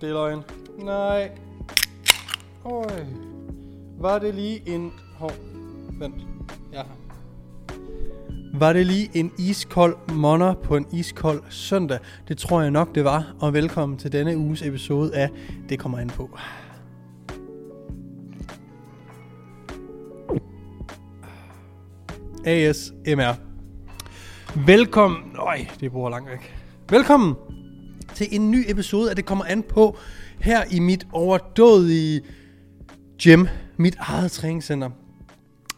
Det er løgn. Nej. Øj. Var det lige en... Hov, vent. Ja. Var det lige en iskold monner på en iskold søndag? Det tror jeg nok, det var. Og velkommen til denne uges episode af Det kommer an på. ASMR. Velkommen... Øj, det bor langt væk. Velkommen til en ny episode af Det kommer an på her i mit overdådige gym, mit eget træningscenter.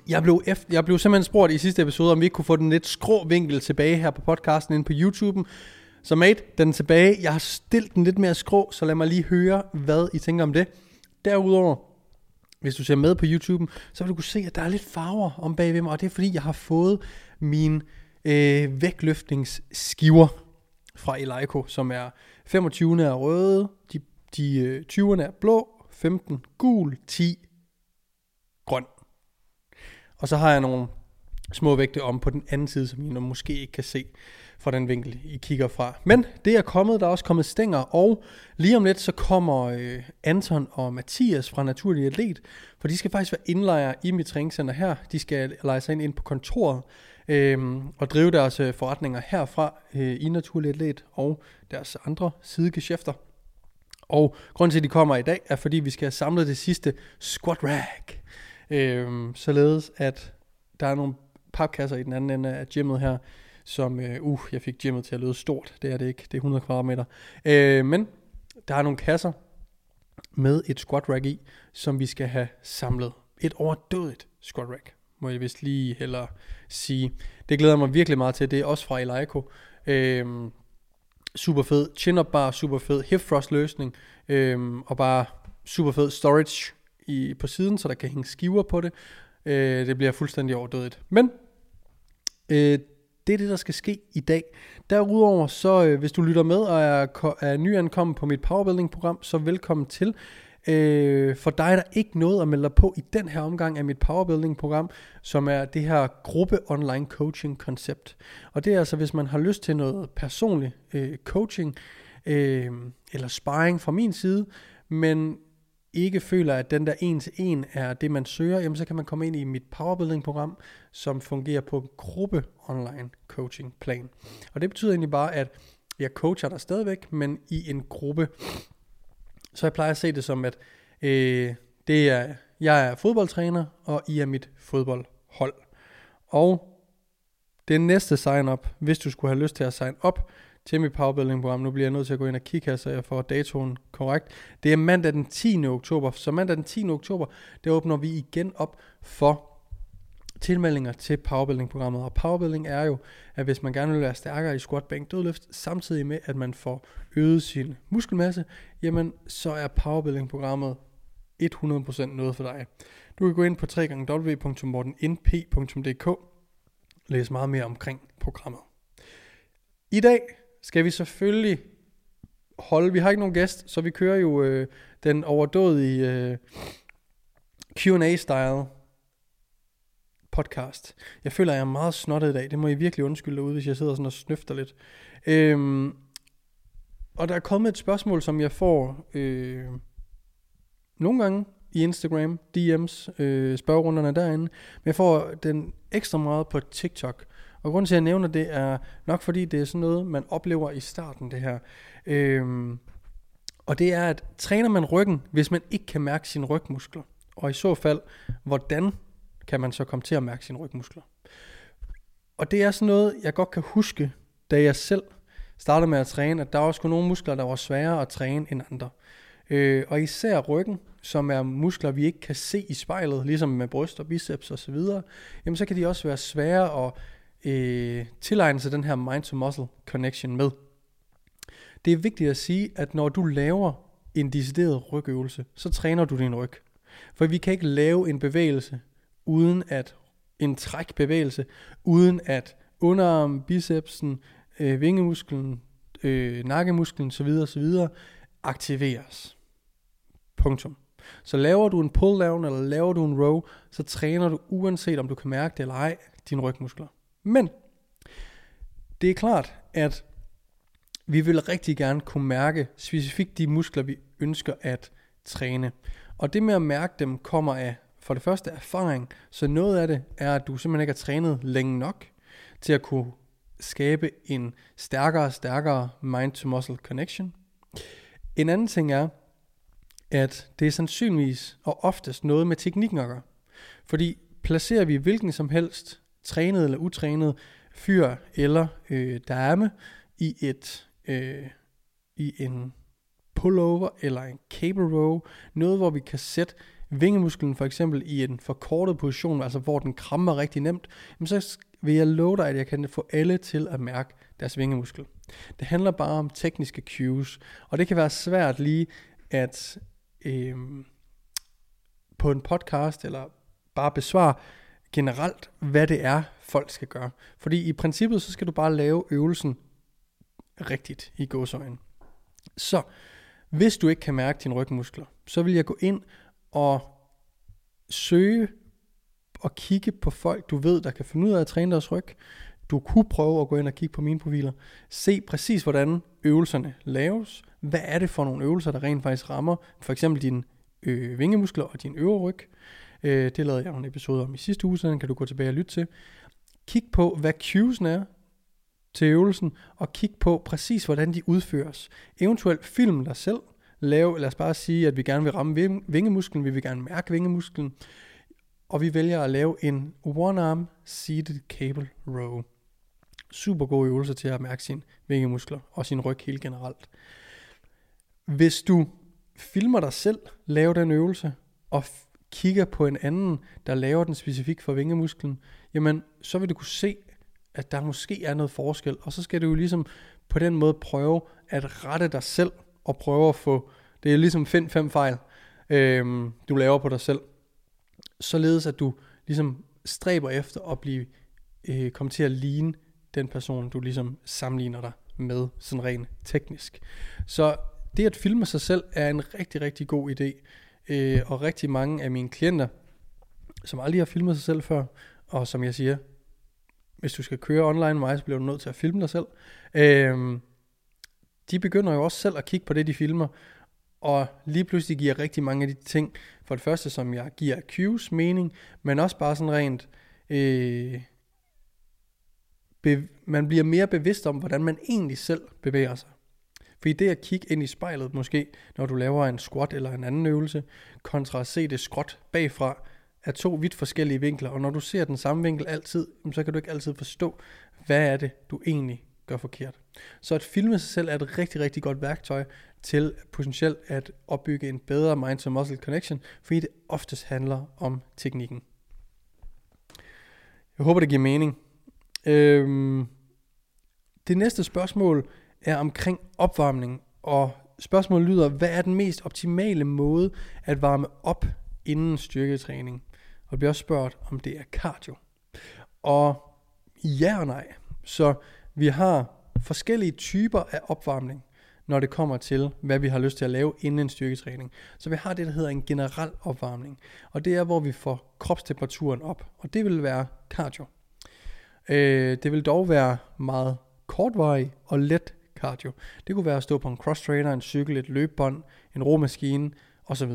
Jeg blev, efter, jeg blev simpelthen spurgt i sidste episode, om vi ikke kunne få den lidt skrå vinkel tilbage her på podcasten inde på YouTube. Så mate, den er tilbage. Jeg har stillet den lidt mere skrå, så lad mig lige høre, hvad I tænker om det. Derudover, hvis du ser med på YouTube, så vil du kunne se, at der er lidt farver om bagved mig, og det er fordi, jeg har fået min øh, vægtløftningsskiver fra Eleiko, som er 25'erne er røde, de, de øh, 20'erne er blå, 15 gul, 10 grøn. Og så har jeg nogle små vægte om på den anden side, som I måske ikke kan se fra den vinkel, I kigger fra. Men det er kommet, der er også kommet stænger, og lige om lidt så kommer øh, Anton og Mathias fra Naturlig Atlet, for de skal faktisk være indlejre i mit træningscenter her. De skal lege sig ind, ind på kontoret øh, og drive deres øh, forretninger herfra øh, i Naturlig Atlet og deres andre sidegeschæfter. Og grunden til, at de kommer i dag, er fordi vi skal have samlet det sidste squat rack. Øh, således at der er nogle papkasser i den anden ende af gymmet her, som, øh, uh, jeg fik gymmet til at lyde stort. Det er det ikke, det er 100 kvadratmeter. Øh, men der er nogle kasser med et squat rack i, som vi skal have samlet. Et overdødigt squat rack, må jeg vist lige heller sige. Det glæder jeg mig virkelig meget til. Det er også fra Eleiko. Øhm, super fed chin-up bar, super fed hip thrust løsning, øhm, og bare super fed storage i, på siden, så der kan hænge skiver på det. Øh, det bliver fuldstændig overdødigt. Men øh, det er det, der skal ske i dag. Derudover, så øh, hvis du lytter med og er, er nyankommen på mit powerbuilding-program, så velkommen til. Øh, for dig er der ikke noget at melde dig på i den her omgang af mit powerbuilding-program, som er det her gruppe online coaching koncept. Og det er altså, hvis man har lyst til noget personlig øh, coaching øh, eller sparring fra min side, men ikke føler, at den der en til en er det, man søger, jamen så kan man komme ind i mit powerbuilding-program, som fungerer på en gruppe online coaching plan. Og det betyder egentlig bare, at jeg coacher dig stadigvæk, men i en gruppe. Så jeg plejer at se det som, at øh, det er, jeg er fodboldtræner, og I er mit fodboldhold. Og det næste sign-up, hvis du skulle have lyst til at sign up til mit powerbuilding-program. Nu bliver jeg nødt til at gå ind og kigge her, så jeg får datoen korrekt. Det er mandag den 10. oktober. Så mandag den 10. oktober, der åbner vi igen op for tilmeldinger til powerbuilding-programmet. Og powerbuilding er jo, at hvis man gerne vil være stærkere i squat, bænk, dødløft, samtidig med, at man får øget sin muskelmasse, jamen så er powerbuilding-programmet 100% noget for dig. Du kan gå ind på www.mortenindp.dk læse meget mere omkring programmet. I dag skal vi selvfølgelig holde, vi har ikke nogen gæst, så vi kører jo øh, den overdådige øh, Q&A-style podcast. Jeg føler, at jeg er meget snottet i dag. Det må I virkelig undskylde ud, hvis jeg sidder sådan og snøfter lidt. Øhm, og der er kommet et spørgsmål, som jeg får øh, nogle gange i Instagram, DM's, øh, spørgerunderne derinde. Men jeg får den ekstra meget på TikTok. Og grunden til, at jeg nævner det, er nok fordi, det er sådan noget, man oplever i starten, det her. Øhm, og det er, at træner man ryggen, hvis man ikke kan mærke sine rygmuskler? Og i så fald, hvordan kan man så komme til at mærke sine rygmuskler? Og det er sådan noget, jeg godt kan huske, da jeg selv startede med at træne, at der var sgu nogle muskler, der var sværere at træne end andre. Øh, og især ryggen, som er muskler, vi ikke kan se i spejlet, ligesom med bryst og biceps osv., jamen så kan de også være svære at øh, tilegne sig den her mind-to-muscle connection med. Det er vigtigt at sige, at når du laver en decideret rygøvelse, så træner du din ryg. For vi kan ikke lave en bevægelse uden at en trækbevægelse, uden at underarm, bicepsen, øh, vingemusklen, øh, nakkemusklen osv. osv. aktiveres. Punktum. Så laver du en pull down eller laver du en row, så træner du uanset om du kan mærke det eller ej, dine rygmuskler. Men det er klart, at vi vil rigtig gerne kunne mærke specifikt de muskler, vi ønsker at træne. Og det med at mærke dem kommer af for det første erfaring, så noget af det er, at du simpelthen ikke har trænet længe nok til at kunne skabe en stærkere og stærkere mind-to-muscle connection. En anden ting er, at det er sandsynligvis og oftest noget med teknikken at gøre. Fordi placerer vi hvilken som helst trænet eller utrænet fyr eller øh, dame i et øh, i en pullover eller en cable row, noget hvor vi kan sætte vingemusklen for eksempel i en forkortet position, altså hvor den krammer rigtig nemt, så vil jeg love dig, at jeg kan få alle til at mærke deres vingemuskel. Det handler bare om tekniske cues, og det kan være svært lige at øh, på en podcast eller bare besvare generelt, hvad det er, folk skal gøre. Fordi i princippet, så skal du bare lave øvelsen rigtigt i gåsøjen. Så hvis du ikke kan mærke dine rygmuskler, så vil jeg gå ind og søge og kigge på folk, du ved, der kan finde ud af at træne deres ryg. Du kunne prøve at gå ind og kigge på mine profiler. Se præcis, hvordan øvelserne laves. Hvad er det for nogle øvelser, der rent faktisk rammer for eksempel dine øh, vingemuskler og din øvre ryg. Øh, det lavede jeg en episode om i sidste uge, så den kan du gå tilbage og lytte til. Kig på, hvad cuesen er til øvelsen, og kig på præcis, hvordan de udføres. Eventuelt film dig selv lave, lad os bare sige, at vi gerne vil ramme vingemusklen, vi vil gerne mærke vingemusklen, og vi vælger at lave en one-arm seated cable row. Super god øvelse til at mærke sine vingemuskler og sin ryg helt generelt. Hvis du filmer dig selv lave den øvelse, og kigger på en anden, der laver den specifikt for vingemusklen, jamen så vil du kunne se, at der måske er noget forskel, og så skal du jo ligesom på den måde prøve at rette dig selv, og prøve at få, det er ligesom find fem fejl, øhm, du laver på dig selv, således at du ligesom stræber efter at blive, øh, komme til at ligne den person, du ligesom sammenligner dig med, sådan rent teknisk. Så det at filme sig selv er en rigtig, rigtig god idé. Øh, og rigtig mange af mine klienter, som aldrig har filmet sig selv før, og som jeg siger, hvis du skal køre online med mig, så bliver du nødt til at filme dig selv. Øh, de begynder jo også selv at kigge på det, de filmer, og lige pludselig giver rigtig mange af de ting, for det første, som jeg giver cues mening, men også bare sådan rent, øh, be, man bliver mere bevidst om, hvordan man egentlig selv bevæger sig. Fordi det at kigge ind i spejlet måske, når du laver en squat eller en anden øvelse, kontra at se det skråt bagfra, er to vidt forskellige vinkler, og når du ser den samme vinkel altid, så kan du ikke altid forstå, hvad er det, du egentlig gør forkert. Så at filme sig selv er et rigtig, rigtig godt værktøj til potentielt at opbygge en bedre mind-to-muscle connection, fordi det oftest handler om teknikken. Jeg håber, det giver mening. Øhm, det næste spørgsmål er omkring opvarmning, og spørgsmålet lyder, hvad er den mest optimale måde at varme op inden styrketræning? Og det bliver også spurgt, om det er cardio. Og ja og nej. Så vi har forskellige typer af opvarmning, når det kommer til, hvad vi har lyst til at lave inden en styrketræning. Så vi har det, der hedder en generel opvarmning. Og det er, hvor vi får kropstemperaturen op. Og det vil være cardio. Øh, det vil dog være meget kortvarig og let cardio. Det kunne være at stå på en cross trainer, en cykel, et løbebånd, en romaskine osv.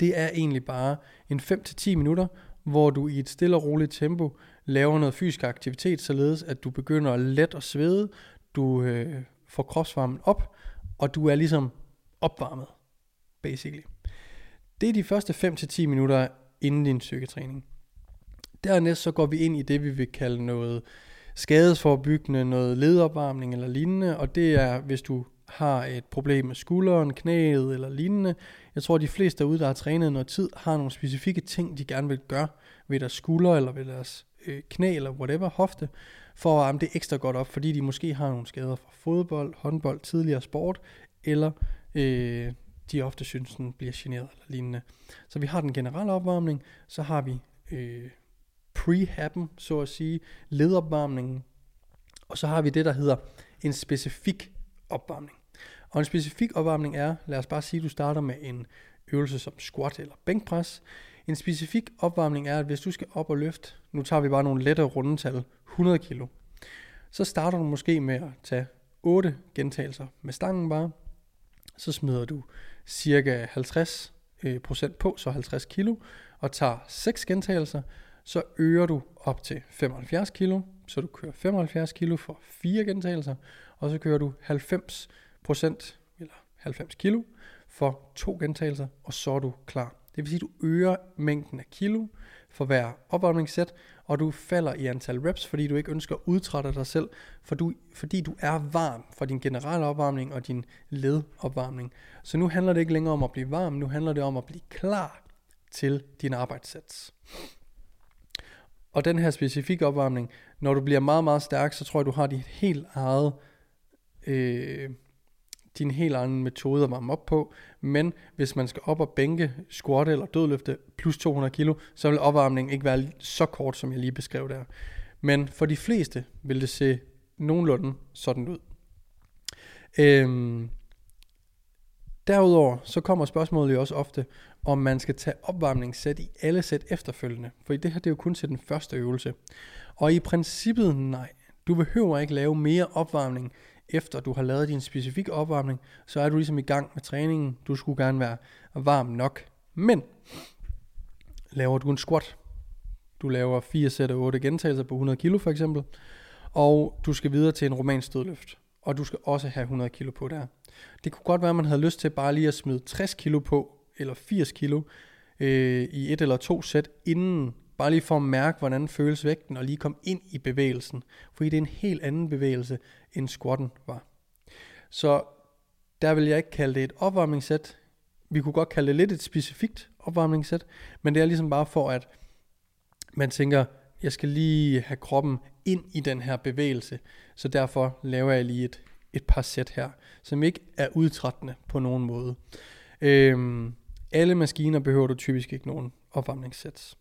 Det er egentlig bare en 5-10 minutter, hvor du i et stille og roligt tempo laver noget fysisk aktivitet, således at du begynder at let og svede, du øh, får kropsvarmen op, og du er ligesom opvarmet, basically. Det er de første 5-10 minutter inden din styrketræning. Dernæst så går vi ind i det, vi vil kalde noget skadesforbyggende, noget ledopvarmning eller lignende, og det er, hvis du har et problem med skulderen, knæet eller lignende. Jeg tror, de fleste derude, der har trænet noget tid, har nogle specifikke ting, de gerne vil gøre ved deres skuldre, eller ved deres øh, knæ eller whatever, hofte, for at varme det ekstra godt op, fordi de måske har nogle skader fra fodbold, håndbold, tidligere sport, eller øh, de ofte synes, den bliver generet eller lignende. Så vi har den generelle opvarmning, så har vi øh, prehaben, så at sige, ledopvarmningen. Og så har vi det, der hedder en specifik opvarmning. Og en specifik opvarmning er, lad os bare sige, at du starter med en øvelse som squat eller bænkpres. En specifik opvarmning er, at hvis du skal op og løfte, nu tager vi bare nogle lette rundetal, 100 kilo, så starter du måske med at tage 8 gentagelser med stangen bare. Så smider du cirka 50% øh, procent på, så 50 kilo, og tager 6 gentagelser, så øger du op til 75 kilo, så du kører 75 kilo for 4 gentagelser, og så kører du 90 procent, eller 90 kilo, for to gentagelser, og så er du klar. Det vil sige, at du øger mængden af kilo for hver opvarmningssæt, og du falder i antal reps, fordi du ikke ønsker at udtrætte dig selv, for du, fordi du er varm for din generelle opvarmning og din ledopvarmning. Så nu handler det ikke længere om at blive varm, nu handler det om at blive klar til din arbejdssats. Og den her specifikke opvarmning, når du bliver meget, meget stærk, så tror jeg, du har dit helt eget øh, din helt anden metode at varme op på, men hvis man skal op og bænke, squatte eller dødløfte plus 200 kilo, så vil opvarmningen ikke være så kort, som jeg lige beskrev der. Men for de fleste vil det se nogenlunde sådan ud. Øhm, derudover så kommer spørgsmålet jo også ofte, om man skal tage opvarmningssæt i alle sæt efterfølgende. For i det her det er jo kun til den første øvelse. Og i princippet nej. Du behøver ikke lave mere opvarmning efter du har lavet din specifikke opvarmning, så er du ligesom i gang med træningen. Du skulle gerne være varm nok. Men laver du en squat, du laver 4 sæt af 8 gentagelser på 100 kg for eksempel, og du skal videre til en romansk stødløft, og du skal også have 100 kg på der. Det kunne godt være, at man havde lyst til bare lige at smide 60 kg på, eller 80 kg, øh, i et eller to sæt, inden Bare lige for at mærke, hvordan føles vægten, og lige komme ind i bevægelsen. Fordi det er en helt anden bevægelse, end squatten var. Så der vil jeg ikke kalde det et opvarmningssæt. Vi kunne godt kalde det lidt et specifikt opvarmningssæt, men det er ligesom bare for, at man tænker, jeg skal lige have kroppen ind i den her bevægelse, så derfor laver jeg lige et, et par sæt her, som ikke er udtrættende på nogen måde. Øhm, alle maskiner behøver du typisk ikke nogen opvarmningssæt.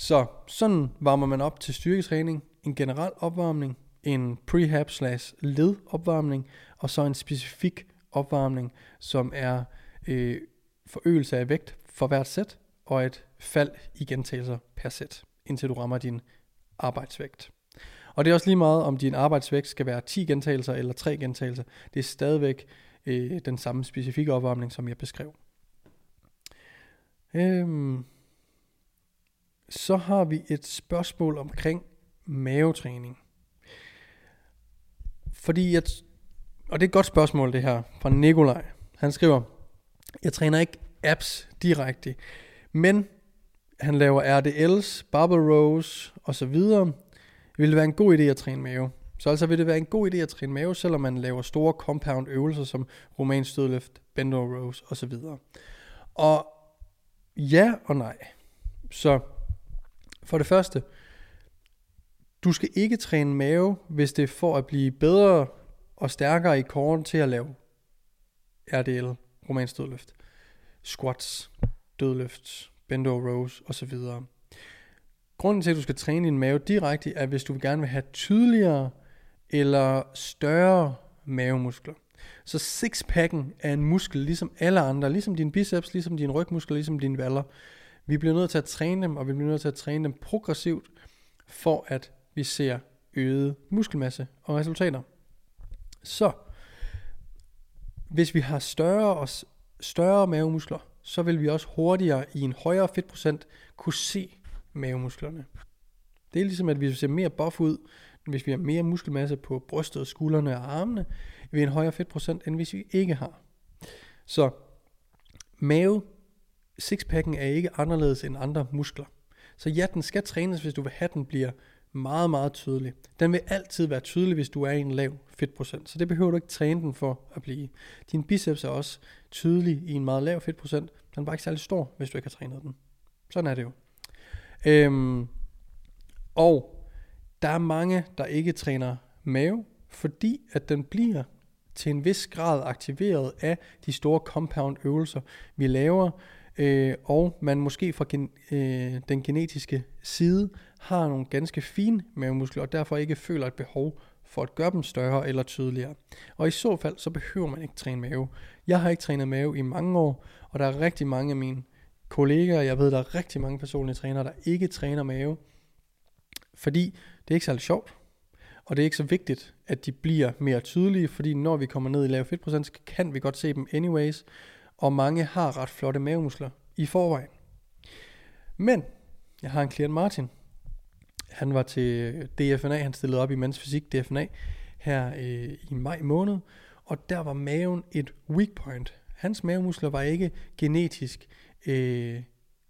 Så sådan varmer man op til styrketræning, en generel opvarmning, en prehab slash led opvarmning, og så en specifik opvarmning, som er øh, forøgelse af vægt for hvert sæt, og et fald i gentagelser per sæt, indtil du rammer din arbejdsvægt. Og det er også lige meget, om din arbejdsvægt skal være 10 gentagelser eller 3 gentagelser. Det er stadigvæk øh, den samme specifikke opvarmning, som jeg beskrev. Øhm, så har vi et spørgsmål omkring mavetræning. Fordi jeg, og det er et godt spørgsmål det her fra Nikolaj. Han skriver, jeg træner ikke apps direkte, men han laver RDLs, barbell rows og så videre. Vil det være en god idé at træne mave? Så altså vil det være en god idé at træne mave, selvom man laver store compound øvelser som romansk stødløft, bend rows og så videre. Og ja og nej. Så for det første, du skal ikke træne mave, hvis det er for at blive bedre og stærkere i kåren til at lave RDL, romansk dødløft, squats, dødløft, bend over rows osv. Grunden til, at du skal træne din mave direkte, er, hvis du gerne vil have tydeligere eller større mavemuskler. Så sixpacken er en muskel, ligesom alle andre, ligesom din biceps, ligesom din rygmuskler, ligesom dine valler. Vi bliver nødt til at træne dem, og vi bliver nødt til at træne dem progressivt, for at vi ser øget muskelmasse og resultater. Så, hvis vi har større og større mavemuskler, så vil vi også hurtigere i en højere fedtprocent kunne se mavemusklerne. Det er ligesom, at vi ser mere buff ud, hvis vi har mere muskelmasse på brystet, skuldrene og armene, ved en højere fedtprocent, end hvis vi ikke har. Så mave sixpacken er ikke anderledes end andre muskler. Så ja, den skal trænes, hvis du vil have, den bliver meget, meget tydelig. Den vil altid være tydelig, hvis du er i en lav fedtprocent. Så det behøver du ikke træne den for at blive. Din biceps er også tydelig i en meget lav fedtprocent. Den er bare ikke særlig stor, hvis du ikke har trænet den. Sådan er det jo. Øhm, og der er mange, der ikke træner mave, fordi at den bliver til en vis grad aktiveret af de store compound øvelser, vi laver, øh, og man måske fra gen, øh, den genetiske side har nogle ganske fine mavemuskler, og derfor ikke føler et behov for at gøre dem større eller tydeligere. Og i så fald, så behøver man ikke træne mave. Jeg har ikke trænet mave i mange år, og der er rigtig mange af mine kollegaer, jeg ved, der er rigtig mange personlige trænere, der ikke træner mave, fordi det er ikke særlig sjovt. Og det er ikke så vigtigt, at de bliver mere tydelige, fordi når vi kommer ned i lav fedtprocent, så kan vi godt se dem anyways. Og mange har ret flotte mavemuskler i forvejen. Men jeg har en klient Martin. Han var til DFNA, han stillede op i Mænds Fysik DFNA her øh, i maj måned, og der var maven et weak point. Hans mavemuskler var ikke genetisk øh,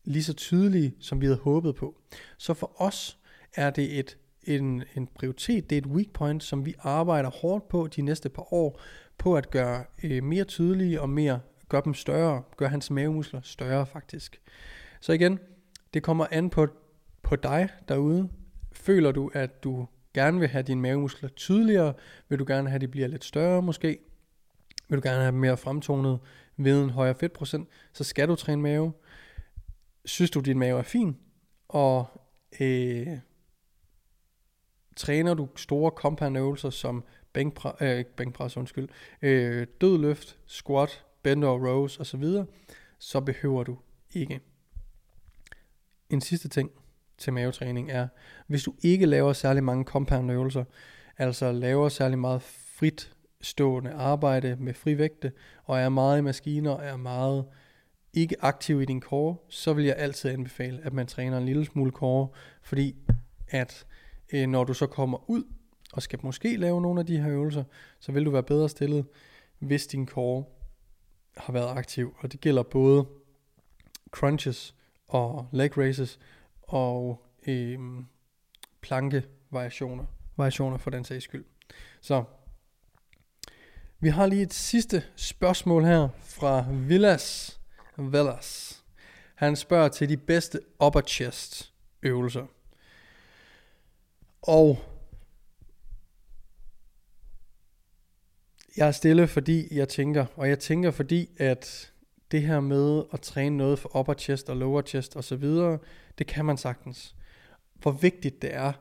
lige så tydelige, som vi havde håbet på. Så for os er det et, en, en prioritet, det er et weak point, som vi arbejder hårdt på de næste par år, på at gøre øh, mere tydelige og mere, gør dem større, gør hans mavemuskler større faktisk. Så igen, det kommer an på, på dig derude. Føler du, at du gerne vil have dine mavemuskler tydeligere? Vil du gerne have, at de bliver lidt større måske? Vil du gerne have mere fremtonet ved en højere fedtprocent? Så skal du træne mave. Synes du, at din mave er fin? Og øh, træner du store compound øvelser som bænkpres, øh, bænkpres undskyld, øh, dødløft, squat, Bender over rows osv., så behøver du ikke. En sidste ting til mavetræning er, hvis du ikke laver særlig mange compound øvelser, altså laver særlig meget frit stående arbejde med frivægte, og er meget i maskiner, og er meget ikke aktiv i din core, så vil jeg altid anbefale, at man træner en lille smule core, fordi at øh, når du så kommer ud og skal måske lave nogle af de her øvelser, så vil du være bedre stillet, hvis din core har været aktiv. Og det gælder både crunches og leg raises og øh, planke variationer, variationer for den sags skyld. Så vi har lige et sidste spørgsmål her fra Villas. Villas. Han spørger til de bedste upper chest øvelser. Og jeg er stille, fordi jeg tænker, og jeg tænker, fordi at det her med at træne noget for upper chest og lower chest og så videre, det kan man sagtens. Hvor vigtigt det er,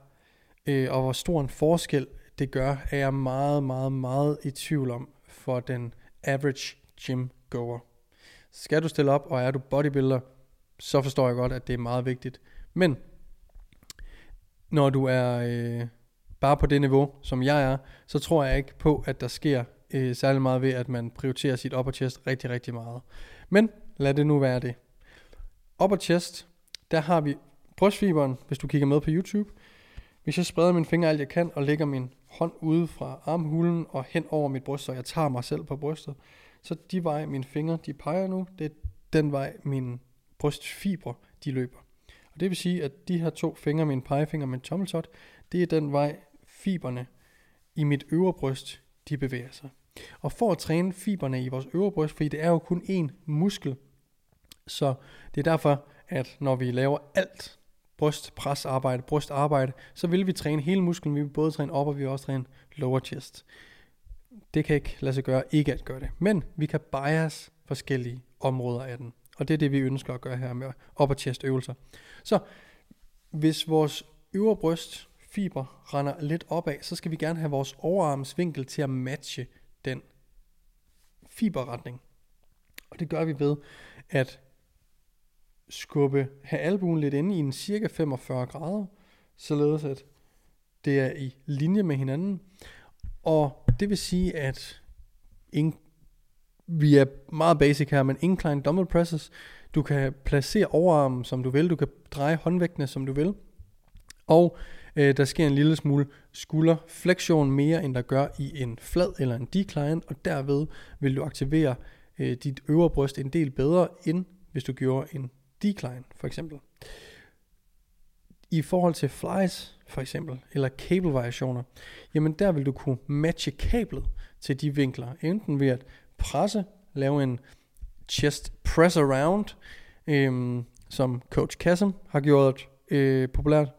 øh, og hvor stor en forskel det gør, er jeg meget, meget, meget i tvivl om for den average gym goer. Skal du stille op, og er du bodybuilder, så forstår jeg godt, at det er meget vigtigt. Men når du er øh, bare på det niveau, som jeg er, så tror jeg ikke på, at der sker øh, særlig meget ved, at man prioriterer sit upper chest rigtig, rigtig meget. Men lad det nu være det. Upper chest, der har vi brystfiberen, hvis du kigger med på YouTube. Hvis jeg spreder mine fingre alt jeg kan, og lægger min hånd ude fra armhulen og hen over mit bryst, så jeg tager mig selv på brystet, så de vej mine fingre, de peger nu, det er den vej mine brystfibre, de løber. Og det vil sige, at de her to fingre, min pegefinger og min tommeltot, det er den vej fiberne i mit øvre bryst, de bevæger sig. Og for at træne fiberne i vores øvre bryst, fordi det er jo kun én muskel, så det er derfor, at når vi laver alt brystpresarbejde, brystarbejde, så vil vi træne hele musklen. Vi vil både træne op, og vi vil også træne lower chest. Det kan ikke lade sig gøre ikke at gøre det. Men vi kan bias forskellige områder af den. Og det er det, vi ønsker at gøre her med upper chest øvelser. Så hvis vores øvre bryst fiber render lidt opad, så skal vi gerne have vores overarmsvinkel til at matche den fiberretning. Og det gør vi ved at skubbe, have albuen lidt inde i en cirka 45 grader, således at det er i linje med hinanden. Og det vil sige, at in, vi er meget basic her, men incline dumbbell presses, du kan placere overarmen som du vil, du kan dreje håndvægtene som du vil, og øh, der sker en lille smule skulderflektion mere, end der gør i en flad eller en decline, og derved vil du aktivere øh, dit øvre bryst en del bedre, end hvis du gjorde en decline, for eksempel. I forhold til flies, for eksempel, eller kabelvariationer, jamen der vil du kunne matche kablet til de vinkler, enten ved at presse, lave en chest press around, øhm, som Coach Kassem har gjort øh, populært,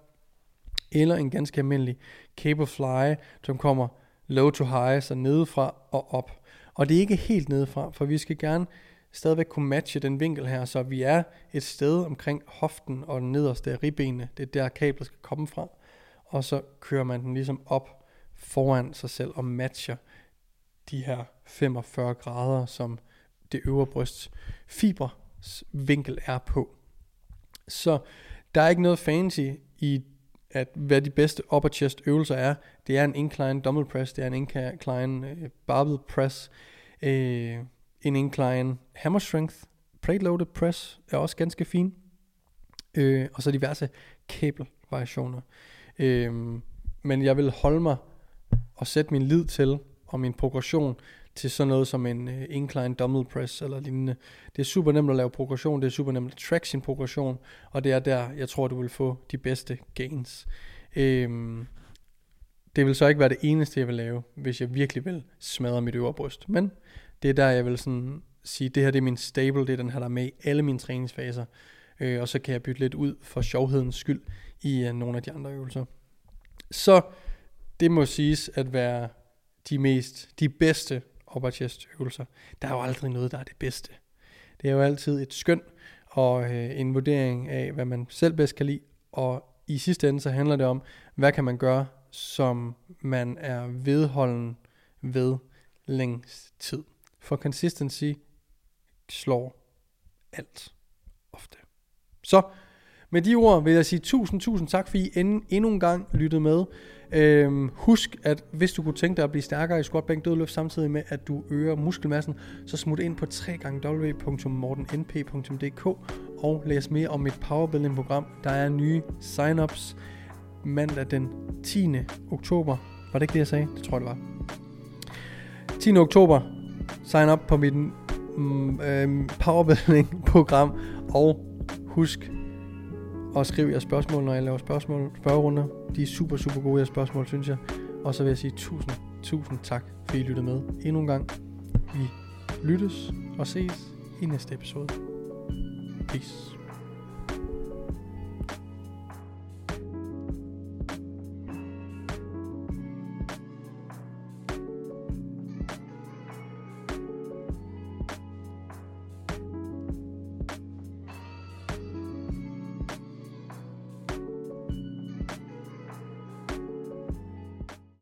eller en ganske almindelig cable fly, som kommer low to high, så nedefra og op. Og det er ikke helt nedefra, for vi skal gerne stadigvæk kunne matche den vinkel her, så vi er et sted omkring hoften og den nederste af ribbenene. Det er der kablet skal komme fra. Og så kører man den ligesom op foran sig selv og matcher de her 45 grader, som det øvre brysts fibervinkel er på. Så der er ikke noget fancy i at hvad de bedste upper chest øvelser er, det er en incline dumbbell press, det er en incline øh, barbell press, øh, en incline hammer strength, plate loaded press er også ganske fin, øh, og så diverse cable variationer. Øh, men jeg vil holde mig og sætte min lid til, og min progression til sådan noget som en øh, incline dumbbell press eller lignende. Det er super nemt at lave progression, det er super nemt at track sin progression, og det er der, jeg tror, du vil få de bedste gains. Øhm, det vil så ikke være det eneste, jeg vil lave, hvis jeg virkelig vil smadre mit øvre bryst. Men det er der, jeg vil sådan sige, det her det er min stable, det er den her, der er med i alle mine træningsfaser. Øh, og så kan jeg bytte lidt ud for sjovhedens skyld i øh, nogle af de andre øvelser. Så det må siges at være de mest, de bedste upper chest øvelser. Der er jo aldrig noget, der er det bedste. Det er jo altid et skøn og øh, en vurdering af, hvad man selv bedst kan lide. Og i sidste ende, så handler det om, hvad kan man gøre, som man er vedholden ved længst tid. For consistency slår alt ofte. Så med de ord vil jeg sige tusind, tusind tak, fordi I endnu en gang lyttede med. Øhm, husk, at hvis du kunne tænke dig at blive stærkere i squat, bænk, dødløft, samtidig med, at du øger muskelmassen, så smut ind på www.mortennp.dk og læs mere om mit powerbuilding program. Der er nye sign-ups mandag den 10. oktober. Var det ikke det, jeg sagde? Det tror jeg, det var. 10. oktober. Sign up på mit mm, øhm, powerbuilding program. Og husk og skriv jeres spørgsmål, når jeg laver spørgsmål, spørgerunder. De er super, super gode, jeres spørgsmål, synes jeg. Og så vil jeg sige tusind, tusind tak, fordi I lyttede med endnu en gang. Vi lyttes og ses i næste episode. Peace.